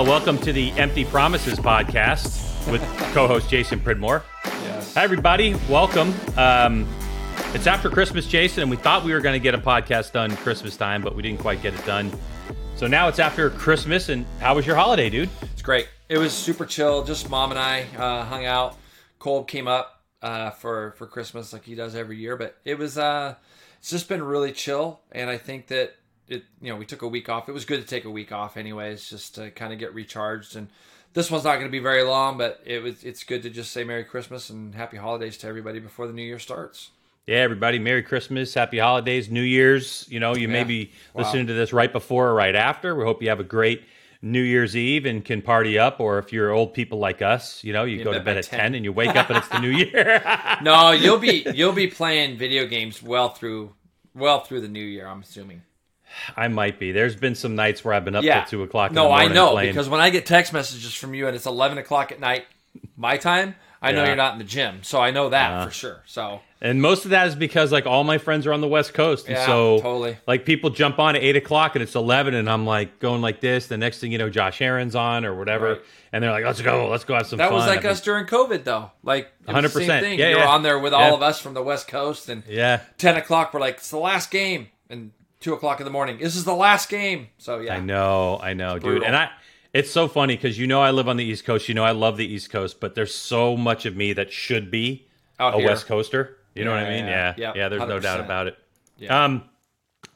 Well, welcome to the Empty Promises podcast with co-host Jason Pridmore. Yes. Hi, everybody. Welcome. Um, it's after Christmas, Jason, and we thought we were going to get a podcast done Christmas time, but we didn't quite get it done. So now it's after Christmas, and how was your holiday, dude? It's great. It was super chill. Just mom and I uh, hung out. Cole came up uh, for for Christmas like he does every year, but it was uh, it's just been really chill. And I think that it you know we took a week off. It was good to take a week off, anyways, just to kind of get recharged. And this one's not going to be very long, but it was it's good to just say Merry Christmas and Happy Holidays to everybody before the new year starts. Yeah, everybody, Merry Christmas, Happy Holidays, New Year's. You know, you may be Wow. listening to this right before or right after. We hope you have a great New Year's Eve and can party up. Or if you're old people like us, you know, you Yeah, go to bed at 10. 10 and you wake up and it's the new year. No, you'll be you'll be playing video games well through well through the new year. I'm assuming. I might be. There's been some nights where I've been up Yeah. till 2 o'clock No, I know playing. because when I get text messages from you and it's eleven o'clock at night, my time, I know you're not in the gym, so I know that Uh, for sure. So And most of that is because like all my friends are on the West Coast, and Yeah, so totally. like people jump on at eight o'clock and it's eleven, and I'm like going like this. The next thing you know, Josh Herrin's on or whatever, Right. and they're like, "Let's go, let's go have some fun. that fun." was like I mean, us during COVID, though. Like the 100%. Yeah, you're yeah. on there with Yeah. all of us from the West Coast, and Yeah, ten o'clock we're like, it's the last game, and two o'clock in the morning, this is the last game. So yeah, I know, I know, dude. And I, it's so funny because you know I live on the East Coast. You know I love the East Coast, but there's so much of me that should be Out a here. West Coaster. You know what I mean? yeah, Yeah, yeah. yeah. there's no doubt about it. Yeah. Um,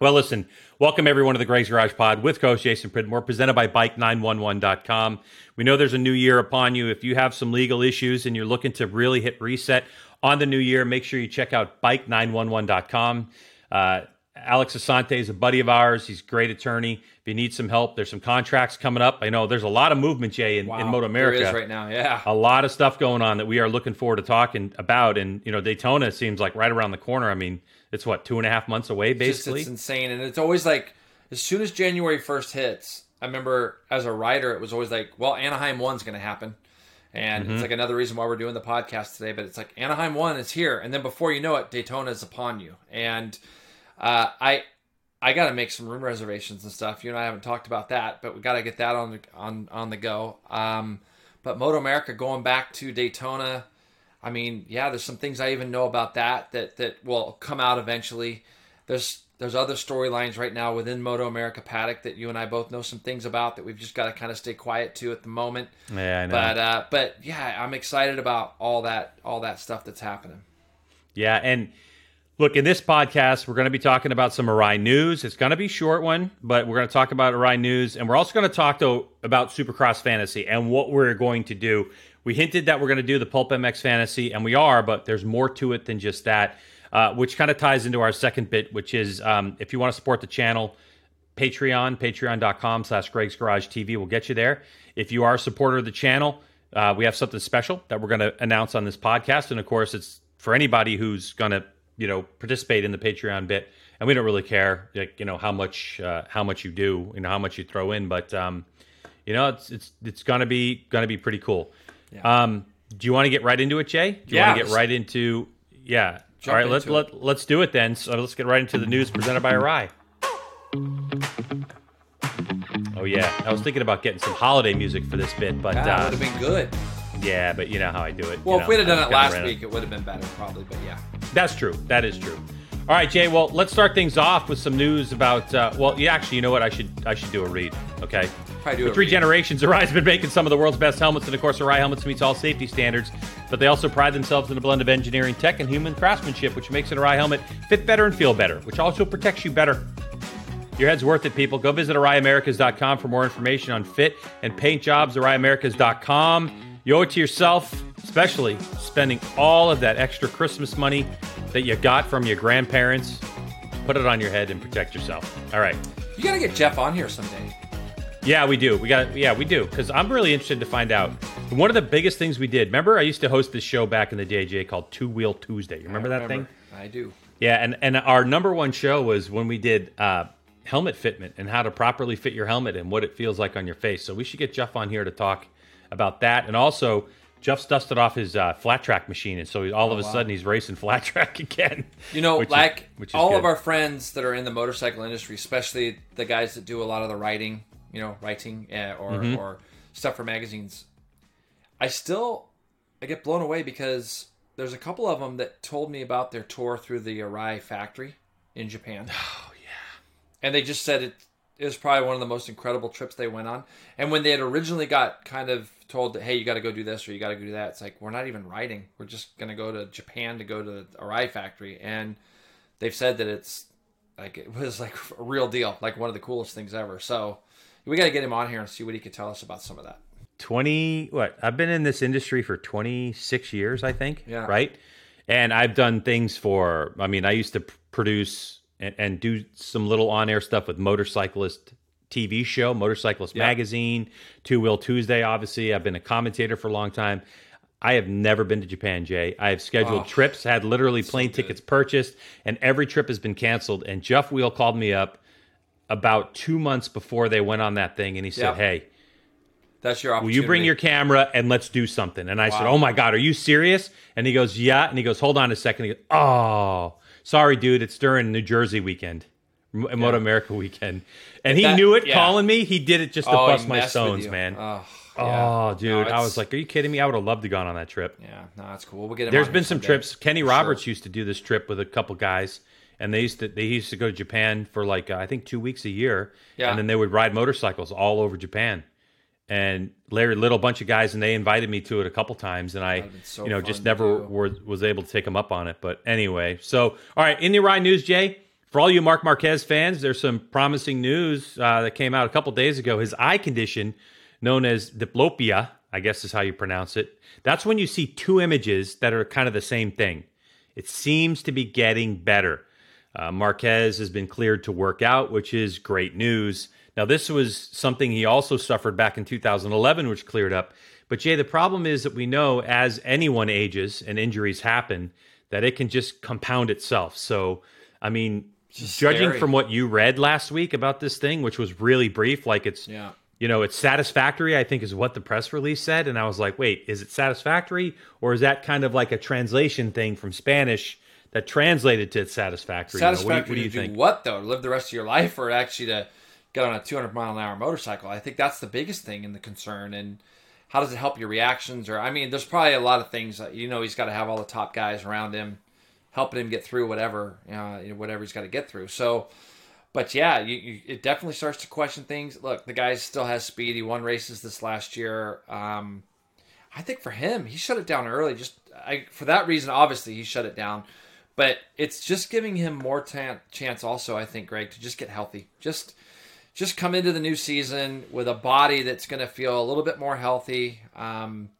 well, listen, welcome everyone to the Greg's Garage Pod with Coach Jason Pridmore, presented by Bike911.com. We know there's a new year upon you. If you have some legal issues and you're looking to really hit reset on the new year, make sure you check out Bike911.com. Uh, Alex Asante is a buddy of ours. He's a great attorney. If you need some help, there's some contracts coming up. I know there's a lot of movement, Jay, in, in Moto America there is right now. Yeah, a lot of stuff going on that we are looking forward to talking about. And you know, Daytona seems like right around the corner. I mean, it's what two and a half months away, just basically. it's insane and it's always like as soon as january 1st hits i remember as a writer it was always like well anaheim 1's going to happen and Mm-hmm. it's like another reason why we're doing the podcast today but it's like anaheim 1 is here and then before you know it daytona is upon you and uh, i i got to make some room reservations and stuff you and i haven't talked about that but we got to get that on the on on the go um, but moto america going back to daytona I mean, yeah, there's some things I even know about that that that will come out eventually. There's there's other storylines right now within Moto America Paddock that you and I both know some things about that we've just got to kind of stay quiet to at the moment. yeah, I know. But uh, but yeah, I'm excited about all that all that stuff that's happening. yeah, and look, in this podcast, we're going to be talking about some Arai news. It's going to be short one, but we're going to talk about Arai news, and we're also going to talk though about Supercross Fantasy and what we're going to do. We hinted that we're going to do the Pulp MX Fantasy, and we are, but there's more to it than just that. Uh, which kind of ties into our second bit, which is um, if you want to support the channel, Patreon, patreon.com slash Greg's Garage TV will get you there. If you are a supporter of the channel, uh, we have something special that we're going to announce on this podcast. And of course, it's for anybody who's going to, you know, participate in the Patreon bit. And we don't really care, like, you know, how much, uh, how much you do, you know, how much you throw in. But, um, you know, it's, it's, it's going to be, to be pretty cool. Um, do you want to get right into it, Jay? Do you Yeah, want to get right into, yeah. All right, let's let, let's do it then. So let's get right into the news presented by Arai. Oh yeah, I was thinking about getting some holiday music for this bit, but That uh, would have been good. yeah, but you know how I do it. Well, you if we'd have done it last week, it would have been better probably. But yeah, That's true. That is true. All right, Jay. Well, let's start things off with some news about. Uh, well, yeah, actually, you know what? I should I should do a read. Okay. For three generations, Arai's been making some of the world's best helmets, and of course, Arai helmets meets all safety standards. But they also pride themselves in a blend of engineering, tech, and human craftsmanship, which makes an Arai helmet fit better and feel better, which also protects you better. Your head's worth it, people. Go visit AraiAmericas.com for more information on fit and paint jobs. AraiAmericas.com. You owe it to yourself, especially spending all of that extra Christmas money that you got from your grandparents. Put it on your head and protect yourself. All right. You gotta get Jeff on here someday. Yeah, we do. We got. Yeah, we do. Because I'm really interested to find out. One of the biggest things we did. Remember, I used to host this show back in the day, Jay, called Two Wheel Tuesday. You remember that thing? I do. Yeah, and and our number one show was when we did uh, helmet fitment and how to properly fit your helmet and what it feels like on your face. So we should get Jeff on here to talk about that. And also, Jeff's dusted off his uh, flat track machine, and so all of a sudden he's racing flat track again. You know, which like is all good. of our friends that are in the motorcycle industry, especially the guys that do a lot of the writing, you know, writing uh, or Mm-hmm. or stuff for magazines. I still I get blown away because there's a couple of them that told me about their tour through the Arai factory in Japan. Oh yeah. And they just said it it was probably one of the most incredible trips they went on. And when they had originally got kind of told that, hey, you got to go do this or you got to go do that, it's like, we're not even riding. We're just going to go to Japan to go to the Arai factory. And they've said that it's like, it was like a real deal, like one of the coolest things ever. So we got to get him on here and see what he could tell us about some of that. 20 what i've been in this industry for 26 years i think Yeah. right and i've done things for i mean i used to produce and, and do some little on-air stuff with motorcyclist tv show motorcyclist Yeah. magazine two wheel tuesday obviously i've been a commentator for a long time i have never been to japan jay i have scheduled Oh, trips had literally plane good. tickets purchased and every trip has been canceled and jeff wheel called me up about two months before they went on that thing and he said Yeah. hey That's your Will you bring your camera and let's do something? And I said, Oh my God, are you serious? And he goes, Yeah. And he goes, Hold on a second. He goes, Oh, sorry, dude. It's during New Jersey weekend, Moto America weekend. And he That- knew it yeah. calling me. He did it just to Oh, bust my stones, man. Oh, Oh, dude. No, I was like, Are you kidding me? I would have loved to gone on that trip. yeah, no, that's cool. We'll get There's been some someday. trips. Kenny Roberts used to do this trip with a couple guys, and they used to they used to go to Japan for like uh, I think two weeks a year, Yeah. and then they would ride motorcycles all over Japan. And Larry Little, bunch of guys, and they invited me to it a couple times, and I, so you know, just never were, was able to take them up on it. But anyway, so all right, in the Arai News, Jay, for all you Marc Marquez fans, there's some promising news uh, that came out a couple days ago. His eye condition, known as diplopia, I guess is how you pronounce it. That's when you see two images that are kind of the same thing. It seems to be getting better. Uh, Marquez has been cleared to work out, which is great news. Now, this was something he also suffered back in 2011, which cleared up. But, Jay, the problem is that we know as anyone ages and injuries happen, that it can just compound itself. So, I mean, Just judging scary. from what you read last week about this thing, which was really brief, like it's Yeah. you know, it's satisfactory, I think is what the press release said. And I was like, wait, is it satisfactory? Or is that kind of like a translation thing from Spanish that translated to satisfactory? You know, what do you- Satisfactory what do you to do think? what though? Live the rest of your life, or actually to get on a 200 mile an hour motorcycle? I think that's the biggest thing and the concern. And how does it help your reactions? Or I mean, there's probably a lot of things. that- You know, he's got to have all the top guys around him, helping him get through whatever, uh, you know, whatever he's got to get through. So, but yeah, you, you, it definitely starts to question things. Look, the guy still has speed. He won races this last year. Um, I think for him, he shut it down early. Just I, for that reason, obviously, he shut it down. But it's just giving him more ta- chance, also. I think, Greg, to just get healthy. Just, just come into the new season with a body that's going to feel a little bit more healthy. Um,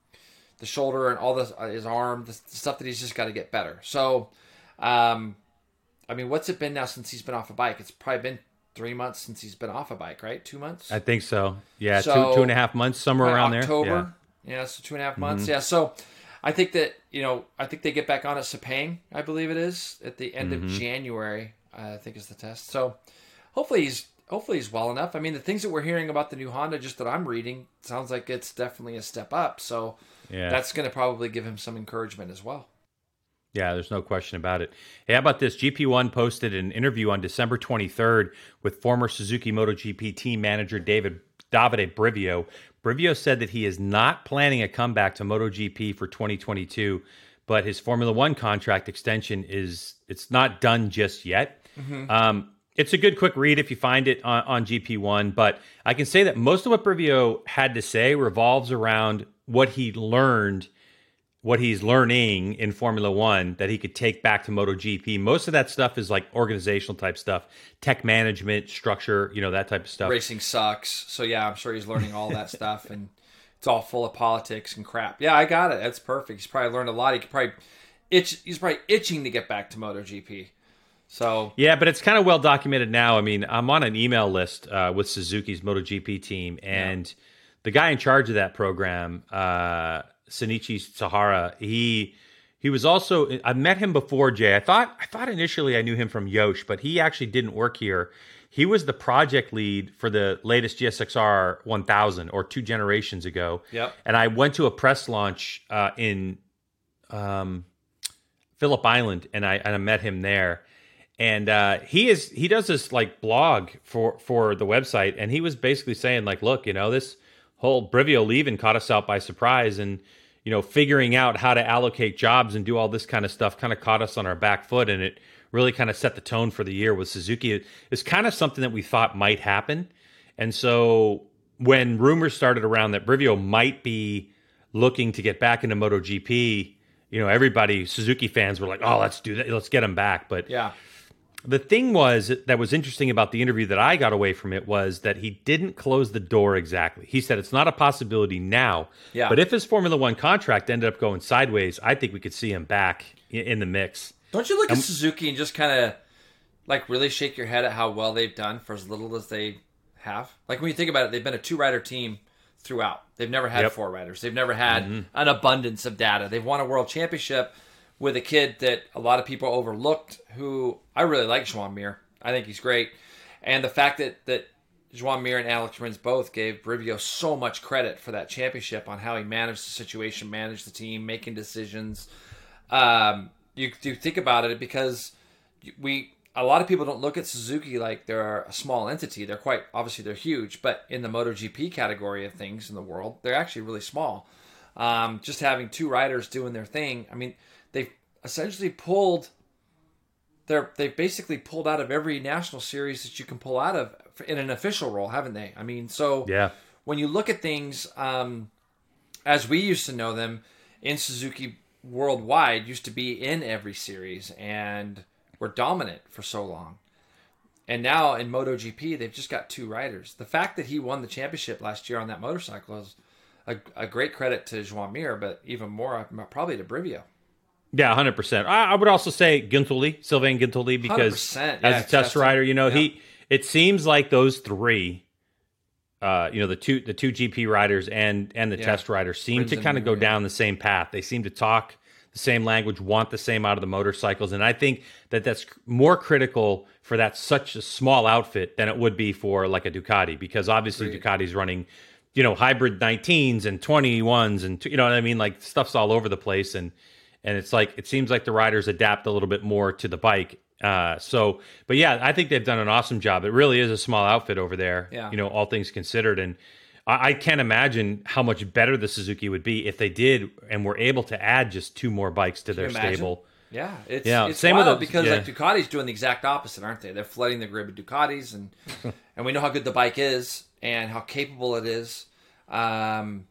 the shoulder and all the his arm, the, the stuff that he's just got to get better. So, um, I mean, what's it been now since he's been off a bike? It's probably been three months since he's been off a bike, right? Two months. I think so. Yeah, So- two two and a half months, somewhere around October. there. October. Yeah. Yeah, so two and a half months. Yeah, so I think that you know, I think they get back on at Sepang, I believe it is, at the end of January. I think is the test. So hopefully he's hopefully he's well enough. I mean, the things that we're hearing about the new Honda, just that I'm reading, sounds like it's definitely a step up. So Yeah, that's going to probably give him some encouragement as well. Yeah, there's no question about it. Hey, how about this? GP1 posted an interview on December 23rd with former Suzuki MotoGP team manager David Davide Brivio. Brivio said that he is not planning a comeback to MotoGP for 2022, but his Formula One contract extension is it's not done just yet. Um, it's a good quick read if you find it on, on GP1, but I can say that most of what Brivio had to say revolves around what he learned what he's learning in Formula One that he could take back to MotoGP. Most of that stuff is like organizational type stuff, tech management, structure, you know, that type of stuff. Racing sucks. So yeah, I'm sure he's learning all that stuff and it's all full of politics and crap. Yeah, I got it. That's perfect. He's probably learned a lot. He could probably itch he's probably itching to get back to MotoGP. So Yeah, but it's kind of well documented now. I mean, I'm on an email list uh, with Suzuki's MotoGP team, and the guy in charge of that program, uh, Shinichi Sahara, he he was also I met him before Jay. I thought I thought initially I knew him from Yosh, but he actually didn't work here. He was the project lead for the latest GSXR 1000 or two generations ago. Yep. And I went to a press launch uh, in um, Phillip Island, and I and I met him there. And uh, he is he does this like blog for for the website, and he was basically saying like, look, you know this whole Brivio leaving caught us out by surprise, and you know, figuring out how to allocate jobs and do all this kind of stuff kind of caught us on our back foot, and it really kind of set the tone for the year with Suzuki. It's kind of something that we thought might happen, and so when rumors started around that Brivio might be looking to get back into MotoGP, you know, everybody Suzuki fans were like, "Oh, let's do that. Let's get him back." But yeah the thing was that was interesting about the interview that I got away from it was that he didn't close the door exactly. He said it's not a possibility now, yeah. but if his Formula One contract ended up going sideways, I think we could see him back in the mix. Don't you look at Suzuki and just kind of like really shake your head at how well they've done for as little as they have? Like when you think about it, they've been a two rider team throughout. They've never had yep. four riders. They've never had mm-hmm. an abundance of data. They've won a world championship with a kid that a lot of people overlooked, who I really like, Joan Mir. I think he's great, and the fact that that Joan Mir and Alex Rins both gave Brivio so much credit for that championship on how he managed the situation, managed the team, making decisions. Um, you, you think about it because we a lot of people don't look at Suzuki like they're a small entity. They're quite obviously they're huge, but in the MotoGP category of things in the world, they're actually really small. Um, just having two riders doing their thing. I mean, essentially pulled they're they've basically pulled out of every national series that you can pull out of in an official role, haven't they? I mean, so yeah. When you look at things um, as we used to know them in Suzuki worldwide, used to be in every series and were dominant for so long. And now in MotoGP, they've just got two riders. The fact that he won the championship last year on that motorcycle is a, a great credit to Joan Mir, but even more probably to Brivio. Yeah, hundred percent. I, would also say Guintoli, Sylvain Guintoli, because yeah, as a test rider, you know, yeah. he it seems like those three, uh, you know, the two the two GP riders and and the yeah. test rider seem to kind of go down the same path. They seem to talk the same language, want the same out of the motorcycles, and I think that that's more critical for that such a small outfit than it would be for like a Ducati, because obviously Agreed. Ducati's running, you know, hybrid 19s and 21s, and you know what I mean, like stuff's all over the place, and and it's like it seems like the riders adapt a little bit more to the bike. Uh, so, but yeah, I think they've done an awesome job. It really is a small outfit over there. Yeah. You know, all things considered, and I, I can't imagine how much better the Suzuki would be if they did and were able to add just two more bikes to Can their stable. Yeah, it's yeah. It's Same with the, because yeah. like Ducati's doing the exact opposite, aren't they? They're flooding the grid with Ducatis, and and we know how good the bike is and how capable it is. Um,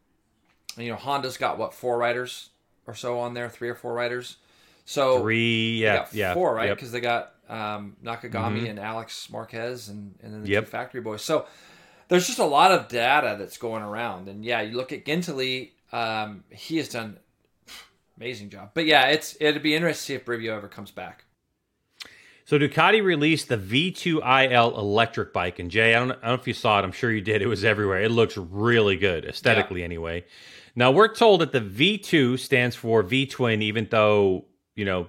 you know, Honda's got what four riders or so on there, three or four riders. So three, yeah, yeah, four, right? Because yep. they got um, Nakagami mm-hmm. and Alex Marquez, and and then the yep. two factory boys. So there's just a lot of data that's going around, and yeah, you look at Guintoli, um, he has done amazing job. But yeah, it's it'd be interesting to see if Brivio ever comes back. So Ducati released the V21L electric bike, and Jay, I don't, I don't know if you saw it. I'm sure you did. It was everywhere. It looks really good aesthetically, yeah. anyway. Now we're told that the V2 stands for V twin, even though you know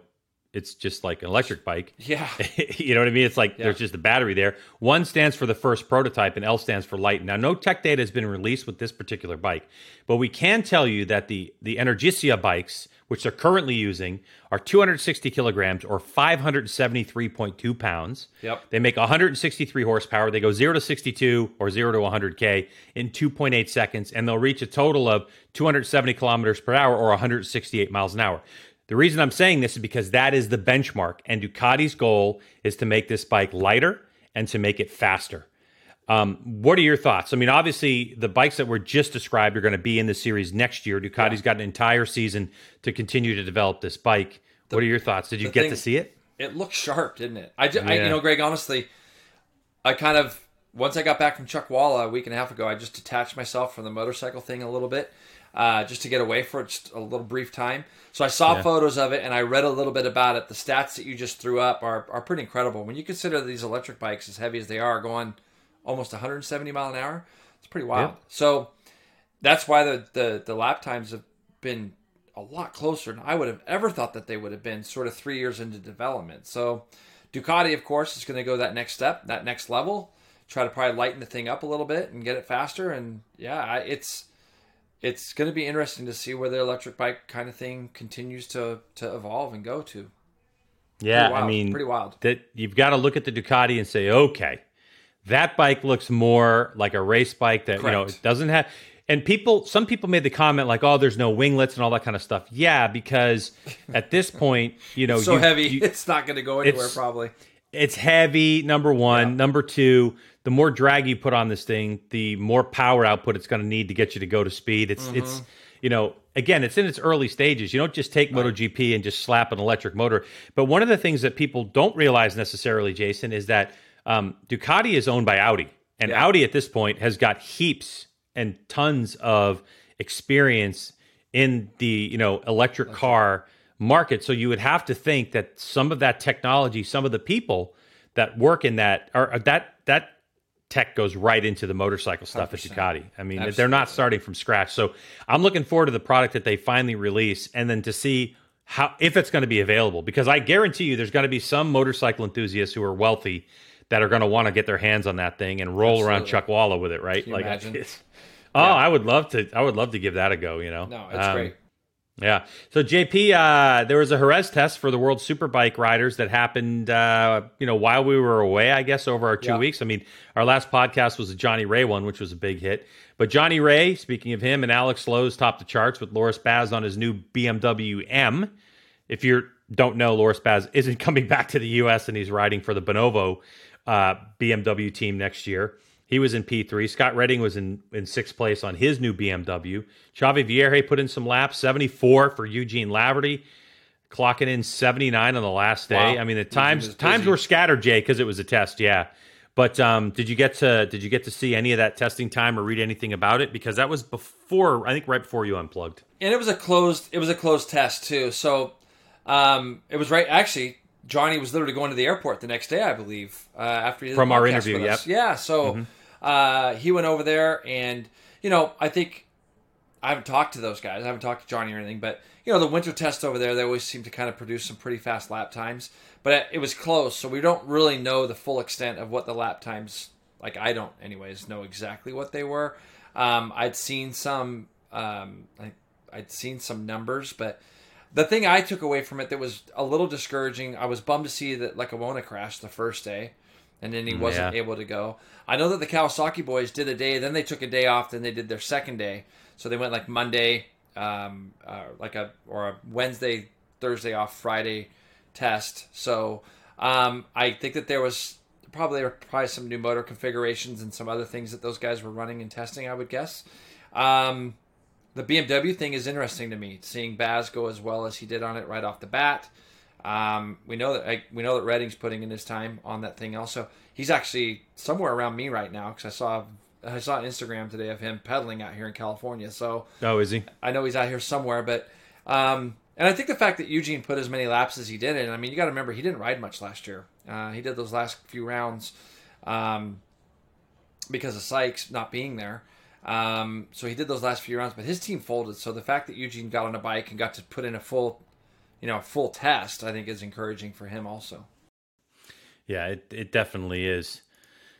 it's just like an electric bike. Yeah. you know what I mean? It's like yeah. there's just a battery there. One stands for the first prototype and L stands for light. Now no tech data has been released with this particular bike, but we can tell you that the the Energica bikes which they're currently using, are 260 kilograms or 573.2 pounds. Yep. They make 163 horsepower. They go 0 to 62 or 0 to 100K in 2.8 seconds, and they'll reach a total of 270 kilometers per hour or 168 miles an hour. The reason I'm saying this is because that is the benchmark, and Ducati's goal is to make this bike lighter and to make it faster. Um, what are your thoughts? I mean, obviously, the bikes that were just described are going to be in the series next year. Ducati's yeah. got an entire season to continue to develop this bike. The, what are your thoughts? Did you get thing, to see it? It looked sharp, didn't it? I, just, yeah. I, you know, Greg. Honestly, I kind of once I got back from Chuckwalla a week and a half ago, I just detached myself from the motorcycle thing a little bit, uh, just to get away for just a little brief time. So I saw yeah. photos of it and I read a little bit about it. The stats that you just threw up are are pretty incredible when you consider these electric bikes as heavy as they are going almost 170 mile an hour. It's pretty wild. Yeah. So that's why the, the the lap times have been a lot closer than I would have ever thought that they would have been. Sort of three years into development. So Ducati, of course, is going to go that next step, that next level. Try to probably lighten the thing up a little bit and get it faster. And yeah, it's it's going to be interesting to see where the electric bike kind of thing continues to to evolve and go to. Yeah, I mean, pretty wild. That you've got to look at the Ducati and say, okay, that bike looks more like a race bike that Correct. you know it doesn't have. and people, some people made the comment like, "Oh, there's no winglets and all that kind of stuff." Yeah, because at this point, you know, so you- heavy, you- it's not going to go anywhere. it's- Probably. it's heavy. Number one, Yeah. number two. The more drag you put on this thing, the more power output it's going to need to get you to go to speed. It's Mm-hmm. it's you know again, it's in its early stages. You don't just take MotoGP and just slap an electric motor. But one of the things that people don't realize necessarily, Jason, is that um, Ducati is owned by Audi, and Yeah. Audi at this point has got heaps and tons of experience in the you know electric car market. So you would have to think that some of that technology, some of the people that work in that, or that that tech goes right into the motorcycle stuff at 100%. Ducati. I mean, they're not starting from scratch. So I'm looking forward to the product that they finally release, and then to see how if it's going to be available. Because I guarantee you, there's going to be some motorcycle enthusiasts who are wealthy that are going to want to get their hands on that thing and roll around Absolutely. Chuckwalla with it, right? like, oh, I would love to. I would love to give that a go. You know, No, it's Um, great. yeah. So JP, uh, there was a Jerez test for the World Superbike riders that happened, uh, you know, while we were away. I guess over our two Yeah. weeks. I mean, our last podcast was the Johnny Rea one, which was a big hit. But Johnny Rea, speaking of him, and Alex Lowes topped the charts with Loris Baz on his new BMW M. If you don't know, Loris Baz isn't coming back to the U.S. and he's riding for the Bonovo uh, BMW team next year. He was in P3. Scott Redding was in, in sixth place on his new BMW. Xavi Vierge put in some laps, 74 for Eugene Laverty, clocking in 79 on the last day. Wow. I mean, the times times were scattered, Jay, because it was a test. Yeah, but um, did you get to did you get to see any of that testing time or read anything about it? Because that was before, I think, right before you unplugged. and it was a closed it was a closed test too so um it was right actually johnny was literally going to the airport the next day i believe uh, after he From our interview, with us. yep. Mm-hmm. yeah so uh he went over there and you know i think i haven't talked to those guys i haven't talked to johnny or anything but you know the winter test over there they always seem to kind of produce some pretty fast lap times but it was close so we don't really know the full extent of what the lap times like i don't anyways know exactly what they were um, i'd seen some um, I, I'd seen some numbers, but the thing I took away from it that was a little discouraging, I was bummed to see that Lecuona crashed the first day, and then he wasn't yeah. able to go. I know that the Kawasaki boys did a day, then they took a day off, then they did their second day, so they went like Monday, um, uh, like a or a Wednesday, Thursday off, Friday test. So um, I think that there was probably there probably some new motor configurations and some other things that those guys were running and testing. I would guess. Um, the BMW thing is interesting to me, seeing Baz go as well as he did on it right off the bat. Um, we know that I, we know that Redding's putting in his time on that thing. Also, he's actually somewhere around me right now because I saw I saw an Instagram today of him pedaling out here in California. So Oh, is he? I know he's out here somewhere, but um, and I think the fact that Eugene put as many laps as he did, and I mean, you got to remember he didn't ride much last year. Uh, he did those last few rounds um, because of Sykes not being there. Um, so he did those last few rounds, but his team folded. So the fact that Eugene got on a bike and got to put in a full, you know, a full test, I think is encouraging for him also. Yeah, it, it definitely is.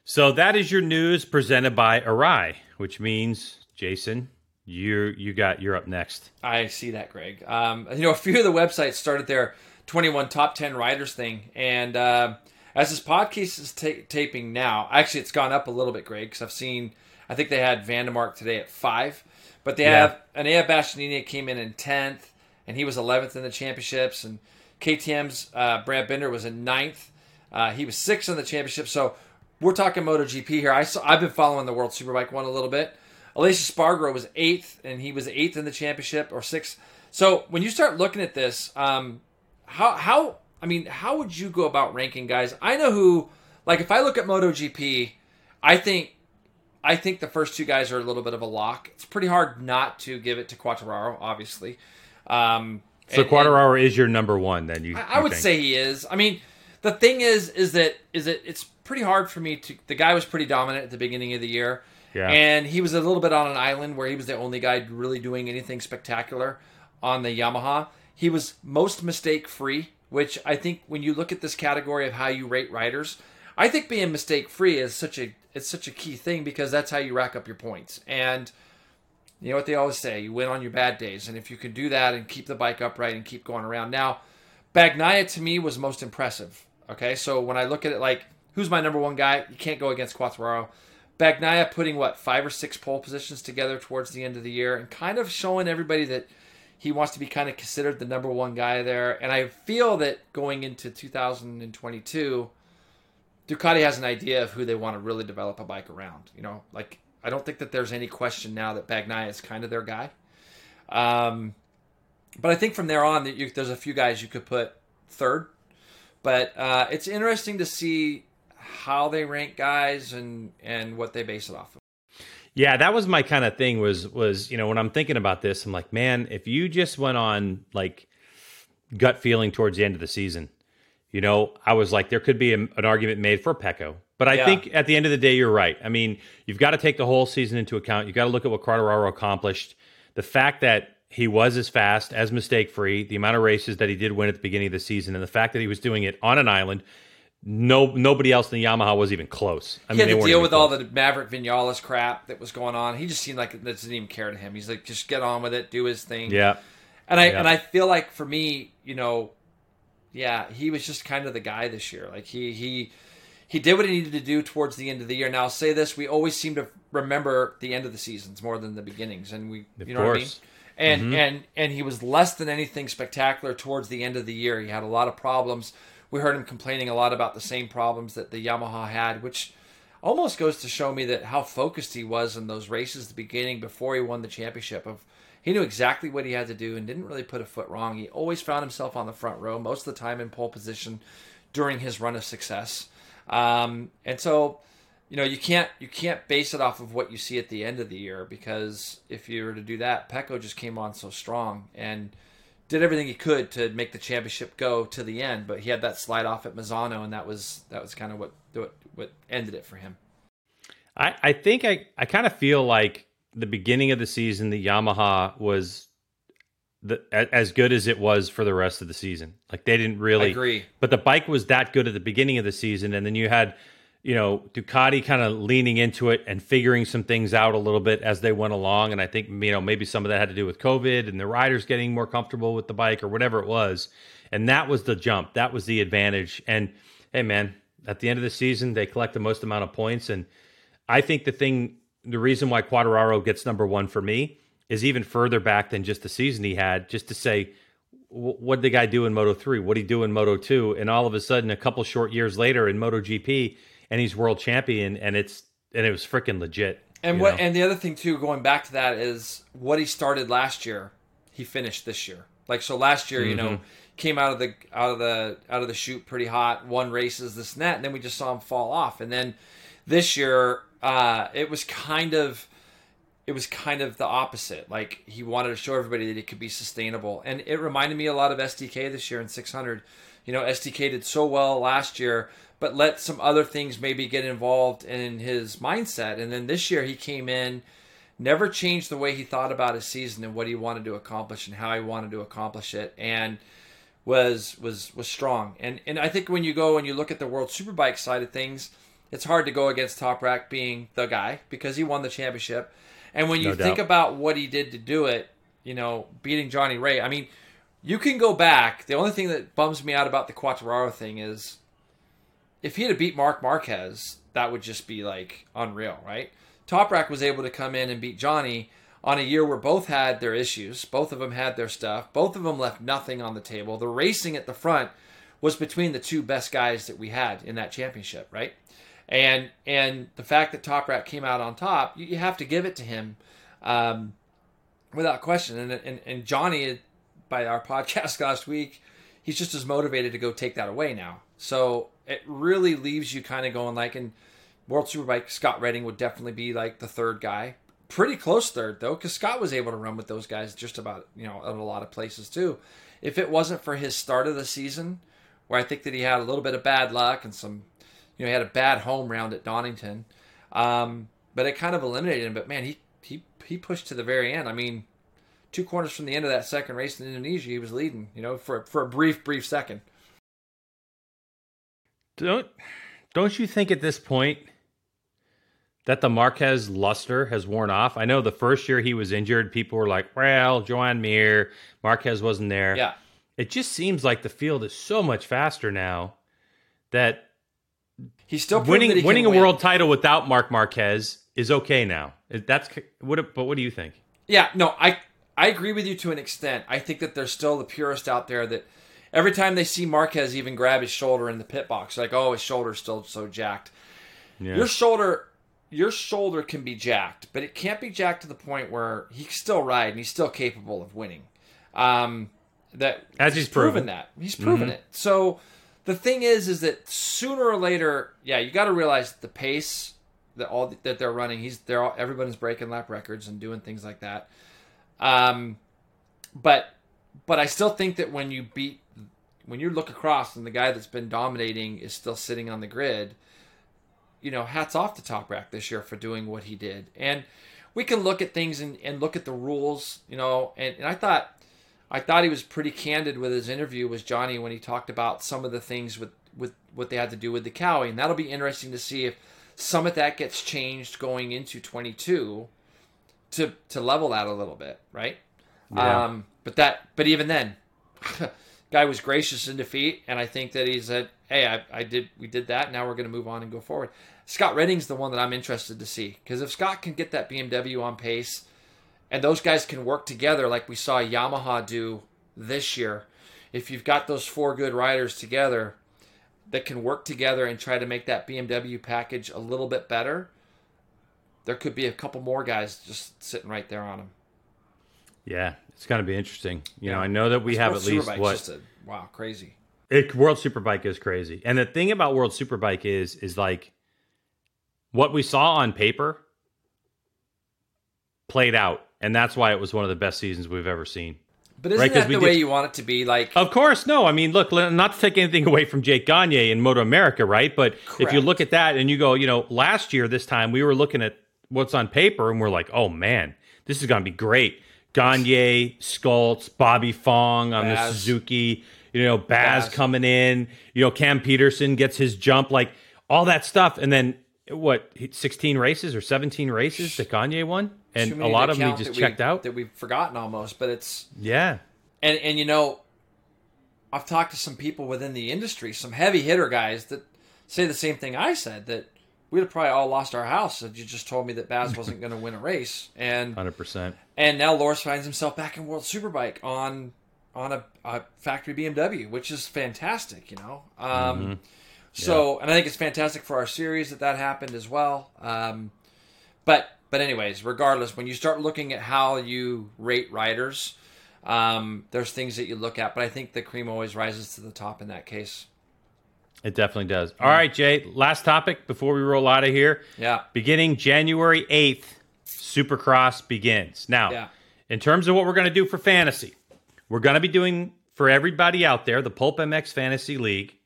So that is your news presented by Arai, which means Jason, you you got you're up next. I see that, Greg. Um, you know, a few of the websites started their 21 top 10 riders thing, and uh, as this podcast is ta- taping now, actually, it's gone up a little bit, Greg, because I've seen. I think they had Vandemark today at five, but they Yeah. have Enea Bastianini came in in 10th, and he was 11th in the championships, and KTM's uh, Brad Binder was in ninth. Uh, he was sixth in the championship. So we're talking MotoGP here. I saw, I've been following the World Superbike one a little bit. Alicia Spargo was eighth, and he was eighth in the championship or sixth. So when you start looking at this, um, how how I mean, how would you go about ranking guys? I know who, like, if I look at MotoGP, I think I think the first two guys are a little bit of a lock. It's pretty hard not to give it to Quartararo, obviously. Um, So and- Quartararo is your number one. Then you, I, I you would think. say he is. I mean, the thing is, is that is that it's pretty hard for me to. The guy was pretty dominant at the beginning of the year, Yeah. and he was a little bit on an island where he was the only guy really doing anything spectacular on the Yamaha. He was most mistake free, which I think when you look at this category of how you rate riders, I think being mistake free is such a it's such a key thing because that's how you rack up your points and. You know what they always say: you win on your bad days, and if you can do that and keep the bike upright and keep going around. Now, Bagnaia to me was most impressive. Okay, so when I look at it like who's my number one guy, you can't go against Quartararo. Bagnaia putting what five or six pole positions together towards the end of the year and kind of showing everybody that he wants to be kind of considered the number one guy there. And I feel that going into 2022, Ducati has an idea of who they want to really develop a bike around. You know, like I don't think that there's any question now that Bagnaia is kind of their guy. Um, but I think from there on that you, there's a few guys you could put third. But uh, it's interesting to see how they rank guys and and what they base it off of. Yeah, that was my kind of thing. Was was you know when I'm thinking about this, I'm like, man, if you just went on like gut feeling towards the end of the season, you know, I was like, there could be a, an argument made for Pecco. But I yeah. think at the end of the day, you're right. I mean, you've got to take the whole season into account. You've got to look at what Quartararo accomplished. The fact that he was as fast, as mistake free, the amount of races that he did win at the beginning of the season, and the fact that he was doing it on an island no nobody else in the Yamaha was even close. I he mean, had to deal with close. all the Maverick Vinales crap that was going on. He just seemed like it doesn't even care to him. He's like, just get on with it, do his thing. Yeah. And I yeah. and I feel like for me, you know, yeah, he was just kind of the guy this year. Like he he he did what he needed to do towards the end of the year. Now I'll say this: we always seem to remember the end of the seasons more than the beginnings, and we, of you know course. what I mean. And mm-hmm. and and he was less than anything spectacular towards the end of the year. He had a lot of problems we heard him complaining a lot about the same problems that the Yamaha had, which almost goes to show me that how focused he was in those races the beginning before he won the championship of he knew exactly what he had to do and didn't really put a foot wrong. He always found himself on the front row, most of the time in pole position during his run of success. Um, and so, you know, you can't you can't base it off of what you see at the end of the year because if you were to do that, Pecco just came on so strong and did everything he could to make the championship go to the end, but he had that slide off at Misano, and that was that was kind of what what, what ended it for him. I, I think I, I kind of feel like the beginning of the season, the Yamaha was the, as good as it was for the rest of the season. Like they didn't really I agree, but the bike was that good at the beginning of the season, and then you had you know, Ducati kind of leaning into it and figuring some things out a little bit as they went along. And I think, you know, maybe some of that had to do with COVID and the riders getting more comfortable with the bike or whatever it was. And that was the jump. That was the advantage. And hey, man, at the end of the season, they collect the most amount of points. And I think the thing, the reason why Quartararo gets number one for me is even further back than just the season he had, just to say, what did the guy do in Moto 3? What did he do in Moto 2? And all of a sudden, a couple short years later in Moto GP, and he's world champion, and it's and it was freaking legit. And what know? and the other thing too, going back to that is what he started last year, he finished this year. Like so, last year, mm-hmm. you know, mm-hmm. came out of the out of the out of the shoot pretty hot, won races, this and that, and then we just saw him fall off. And then this year, uh, it was kind of it was kind of the opposite. Like he wanted to show everybody that it could be sustainable, and it reminded me a lot of SDK this year in 600. You know, SDK did so well last year, but let some other things maybe get involved in his mindset. And then this year he came in, never changed the way he thought about his season and what he wanted to accomplish and how he wanted to accomplish it, and was was was strong. And and I think when you go and you look at the World Superbike side of things, it's hard to go against Toprak being the guy because he won the championship. And when you no think about what he did to do it, you know, beating Johnny Rea, I mean, you can go back. The only thing that bums me out about the Quartararo thing is if he had to beat Marc Marquez, that would just be like unreal, right? Toprak was able to come in and beat Johnny on a year where both had their issues, both of them had their stuff, both of them left nothing on the table. The racing at the front was between the two best guys that we had in that championship, right? And and the fact that Toprak came out on top, you, you have to give it to him um, without question. And, and and Johnny, by our podcast last week, he's just as motivated to go take that away now. So it really leaves you kind of going like in World Superbike, Scott Redding would definitely be like the third guy. Pretty close third though, because Scott was able to run with those guys just about you know a lot of places too. If it wasn't for his start of the season, where I think that he had a little bit of bad luck and some, you know, he had a bad home round at Donington, um, but it kind of eliminated him. But man, he he he pushed to the very end. I mean, two corners from the end of that second race in Indonesia, he was leading. You know, for for a brief brief second. Don't don't you think at this point that the Marquez luster has worn off? I know the first year he was injured, people were like, "Well, Joan Mir, Marquez wasn't there." Yeah. It just seems like the field is so much faster now that He's still winning he winning a win. world title without Marc Marquez is okay now. That's what. But what do you think? Yeah, no, I I agree with you to an extent. I think that there's still the purist out there that every time they see Marquez even grab his shoulder in the pit box, like, oh, his shoulder's still so jacked. Yeah. Your shoulder, your shoulder can be jacked, but it can't be jacked to the point where he can still ride and he's still capable of winning. Um, that As he's proven proven. that he's proven it. So the thing is, is that sooner or later, yeah, you got to realize the pace that all that they're running. He's they're all, everybody's breaking lap records and doing things like that. Um, but but I still think that when you beat when you look across and the guy that's been dominating is still sitting on the grid, you know, hats off to Toprak this year for doing what he did. And we can look at things and, and look at the rules, you know, and, and I thought I thought he was pretty candid with his interview with Johnny when he talked about some of the things with, with what they had to do with the cowie. And that'll be interesting to see if some of that gets changed going into 22 to to level that a little bit, right? Yeah. Um, but that, but even then, guy was gracious in defeat, and I think that he said, "Hey, I, I did, we did that. Now we're going to move on and go forward." Scott Redding's the one that I'm interested to see because if Scott can get that BMW on pace, and those guys can work together like we saw Yamaha do this year, if you've got those four good riders together that can work together and try to make that BMW package a little bit better, there could be a couple more guys just sitting right there on them. Yeah, it's going to be interesting. You know, I know that we have World at least Superbike's what a- wow, crazy. it, World Superbike is crazy, and the thing about World Superbike is is like what we saw on paper played out, and that's why it was one of the best seasons we've ever seen. But isn't Right, that the did- way you want it to be? Like, Of course, no. I mean, look, not to take anything away from Jake Gagne in Moto America, right? But if you look at that and you go, you know, last year this time we were looking at what's on paper and we're like, oh man, this is going to be great. Gagne, Scholtz, Bobby Fong on the Suzuki, you know, Baz, Baz. coming in, you know, Cam Petersen gets his jump, like all that stuff, and then what? Sixteen races or seventeen races that Gagne won, and a lot of them just that we- checked out. that we've forgotten almost. But it's Yeah, and and you know, I've talked to some people within the industry, some heavy hitter guys that say the same thing I said that we'd have probably all lost our house if you just told me that Baz wasn't going to win a race. And hundred percent. and now Loris finds himself back in World Superbike on on a, a factory BMW, which is fantastic, you know. Um, So, and I think it's fantastic for our series that that happened as well. Um, but but anyways, regardless, when you start looking at how you rate riders, um, there's things that you look at. But I think the cream always rises to the top in that case. It definitely does. All right, Jay. Last topic before we roll out of here. Yeah. Beginning January 8th, Supercross begins. Now, Yeah. in terms of what we're going to do for fantasy, we're going to be doing for everybody out there the Pulp MX Fantasy League.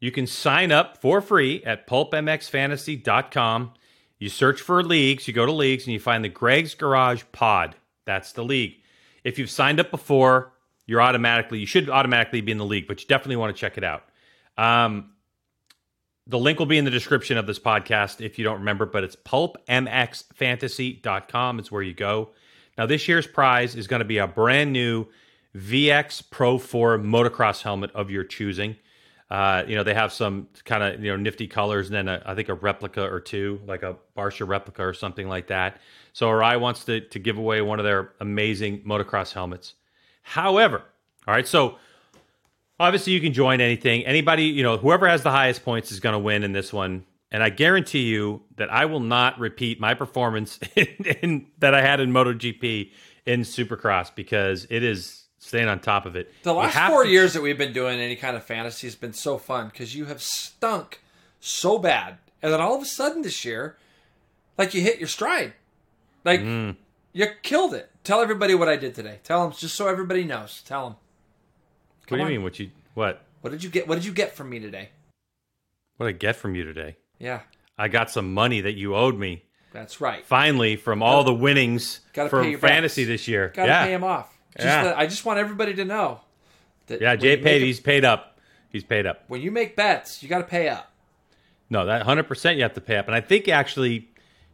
You can sign up for free at pulpmxfantasy.com. You search for leagues, you go to leagues, and you find the Greg's Garage Pod. That's the league. If you've signed up before, you're automatically, you should automatically be in the league, but you definitely want to check it out. Um, the link will be in the description of this podcast if you don't remember, but it's pulpmxfantasy.com. is where you go. Now, this year's prize is going to be a brand new VX Pro 4 motocross helmet of your choosing. Uh, you know, they have some kind of, you know, nifty colors and then a, I think a replica or two, like a Barcia replica or something like that. So Arai wants to, to give away one of their amazing motocross helmets. However, all right, so obviously you can join anything anybody you know whoever has the highest points is going to win in this one and i guarantee you that i will not repeat my performance in, in, that i had in MotoGP in supercross because it is staying on top of it The last four to- years that we've been doing any kind of fantasy has been so fun because you have stunk so bad, and then all of a sudden this year, like you hit your stride, like Mm. you killed it. Tell everybody what I did today. Tell them just so everybody knows. Tell them what do you on. mean what you what what did you get? What did you get from me today? what did i get from you today Yeah, i got some money that you owed me that's right. finally from all the winnings Gotta for fantasy bets. this year Got to yeah pay him off. Just Yeah. that- I just want everybody to know that. yeah jay paid a- he's paid up he's paid up when you make bets, you got to pay up. no that 100% you have to pay up and i think actually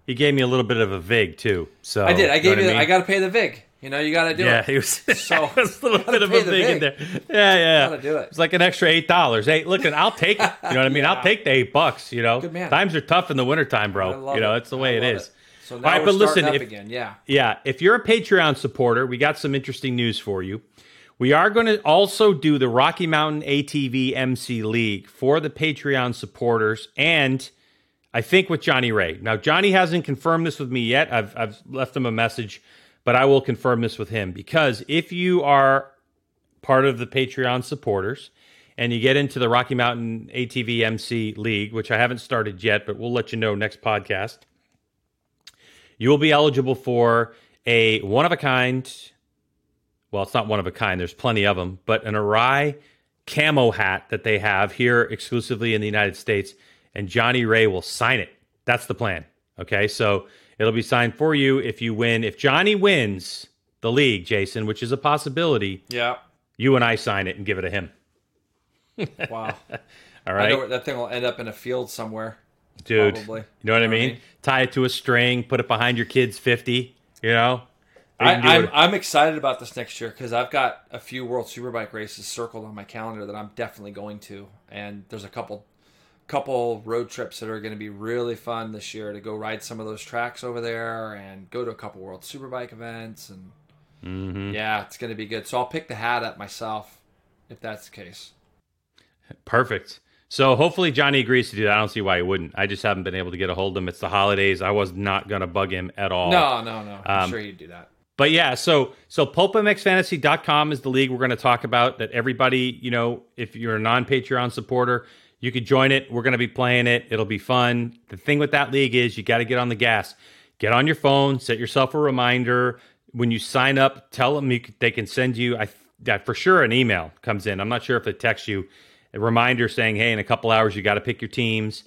he gave me a little bit of a vig too so I did. I you know gave you. mean? I got to pay the vig. You know, you got to do yeah, it. Yeah, he was, So, it was a little bit of a the big in there. Yeah, yeah. Gotta do it. It's like an extra eight dollars. Hey, look, I'll take it. You know what I mean? I'll take the eight bucks. You know, Good man. times are tough in the wintertime, I bro. You know, it. it's the way I it is. So now right, we're but listen, up if- again. Yeah. Yeah, if you're a Patreon supporter, we got some interesting news for you. We are going to also do the Rocky Mountain ATV MC League for the Patreon supporters, and I think with Johnny Rea. Now, Johnny hasn't confirmed this with me yet. I've, I've left him a message, but I will confirm this with him because if you are part of the Patreon supporters and you get into the Rocky Mountain ATV MC League, which I haven't started yet, but we'll let you know next podcast you will be eligible for a one of a kind. Well, it's not one of a kind. There's plenty of them, but an Arai camo hat that they have here exclusively in the United States, and Johnny Rea will sign it. That's the plan. Okay, so it'll be signed for you if you win. If Johnny wins the league, Jason, which is a possibility, Yeah. you and I sign it and give it to him. Wow. All right. I know where that thing will end up in a field somewhere. Dude. probably. You know what I You know I mean? mean? Tie it to a string, put it behind your kid's fifty. You know. I, I'm, I'm excited about this next year because I've got a few World Superbike races circled on my calendar that I'm definitely going to, and there's a couple, couple road trips that are going to be really fun this year to go ride some of those tracks over there and go to a couple World Superbike events, and Mm-hmm. yeah, it's going to be good. So I'll pick the hat up myself if that's the case. Perfect. So hopefully Johnny agrees to do that. I don't see why he wouldn't. I just haven't been able to get a hold of him. It's the holidays. I was not going to bug him at all. No, no, no. I'm Um, sure he'd do that. But yeah, so so pulpmxfantasy.com is the league we're going to talk about that everybody, you know, if you're a non-Patreon supporter, you could join it. We're going to be playing it. It'll be fun. The thing with that league is you got to get on the gas. Get on your phone, set yourself a reminder when you sign up, tell them you, they can send you I that for sure an email comes in. I'm not sure if they text you a reminder saying, "Hey, in a couple hours you got to pick your teams."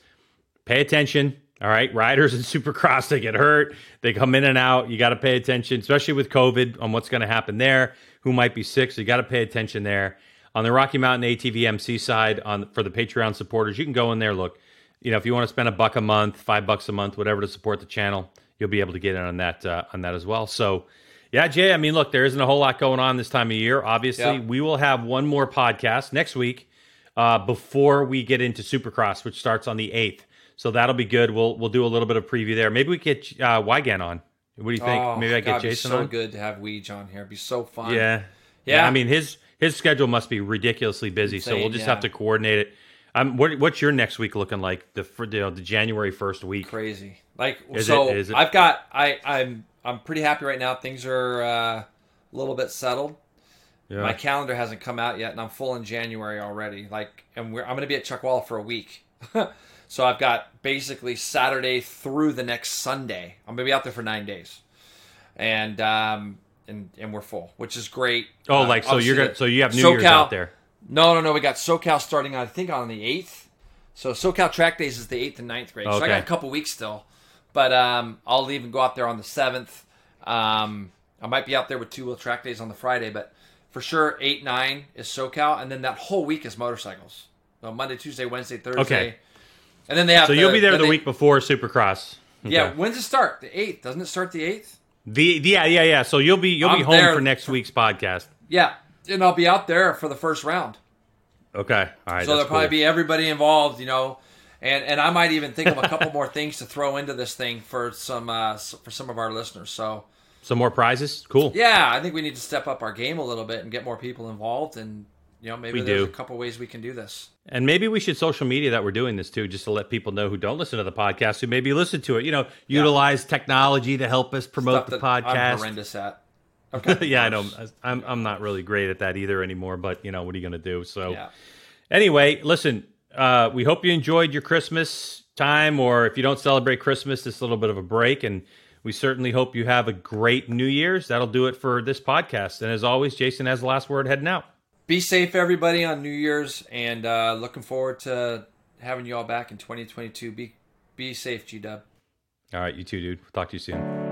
pay attention. All right, riders in Supercross they get hurt, they come in and out. You got to pay attention, especially with COVID, on what's going to happen there. Who might be sick? So you got to pay attention there. On the Rocky Mountain ATV MC side, on for the Patreon supporters, you can go in there. Look, you know, if you want to spend a buck a month, five bucks a month, whatever to support the channel, you'll be able to get in on that uh, on that as well. So. Yeah, Jay. I mean, look, there isn't a whole lot going on this time of year. Obviously, Yeah. we will have one more podcast next week uh, before we get into Supercross, which starts on the eighth. So that'll be good. We'll we'll do a little bit of preview there. Maybe we get uh, Weigandt on. What do you think? Oh, Maybe I get God, Jason so on. good to have Weege on here. It'd be so fun. Yeah. Yeah. I mean his his schedule must be ridiculously busy. so we'll just yeah. have to coordinate it. Um, what, what's your next week looking like? The for you know, the January first week. crazy. Like Is so, it? I've got I I'm I'm pretty happy right now. Things are uh, a little bit settled. Yeah. My calendar hasn't come out yet, and I'm full in January already. Like, and we're I'm going to be at Chuckwalla for a week. so I've got basically Saturday through the next Sunday. I'm going to be out there for nine days, and um and and we're full, which is great. oh, Uh, like so you're gonna so you have New Year's SoCal- out there. No, no, no. We got SoCal starting, I think, on the eighth. So SoCal Track Days is the eighth and 9th grade. So I got a couple weeks still, but um, I'll even go out there on the seventh. Um, I might be out there with two wheel track days on the Friday, but for sure, eight nine is SoCal, and then that whole week is motorcycles. So Monday, Tuesday, Wednesday, Thursday, Okay. and then they have. So you'll be there the they- week before Supercross. Yeah. Okay. When's it start? The eighth, doesn't it start the eighth? The yeah yeah yeah. So you'll be you'll be I'm home there. for next week's podcast. Yeah, and I'll be out there for the first round. Okay. All right. so there'll probably cool. be everybody involved, you know, and and I might even think of a couple more things to throw into this thing for some uh, for some of our listeners. So some more prizes. Cool. yeah, I think we need to step up our game a little bit and get more people involved, and you know maybe We there's do. a couple ways we can do this. And maybe we should social media that we're doing this too, just to let people know who don't listen to the podcast, who maybe listen to it. You know, utilize technology to help us promote Stuff the that I'm podcast. horrendous at. Okay. yeah, I know. I'm I'm not really great at that either anymore. But you know, what are you going to do? So Yeah. anyway, listen. Uh, we hope you enjoyed your Christmas time, or if you don't celebrate Christmas, this little bit of a break, and we certainly hope you have a great New Year's. That'll do it for this podcast. And as always, Jason has the last word heading out. Be safe, everybody, on New Year's, and uh, looking forward to having you all back in 2022. Be be safe, G Dub. All right, you too, dude. Talk to you soon.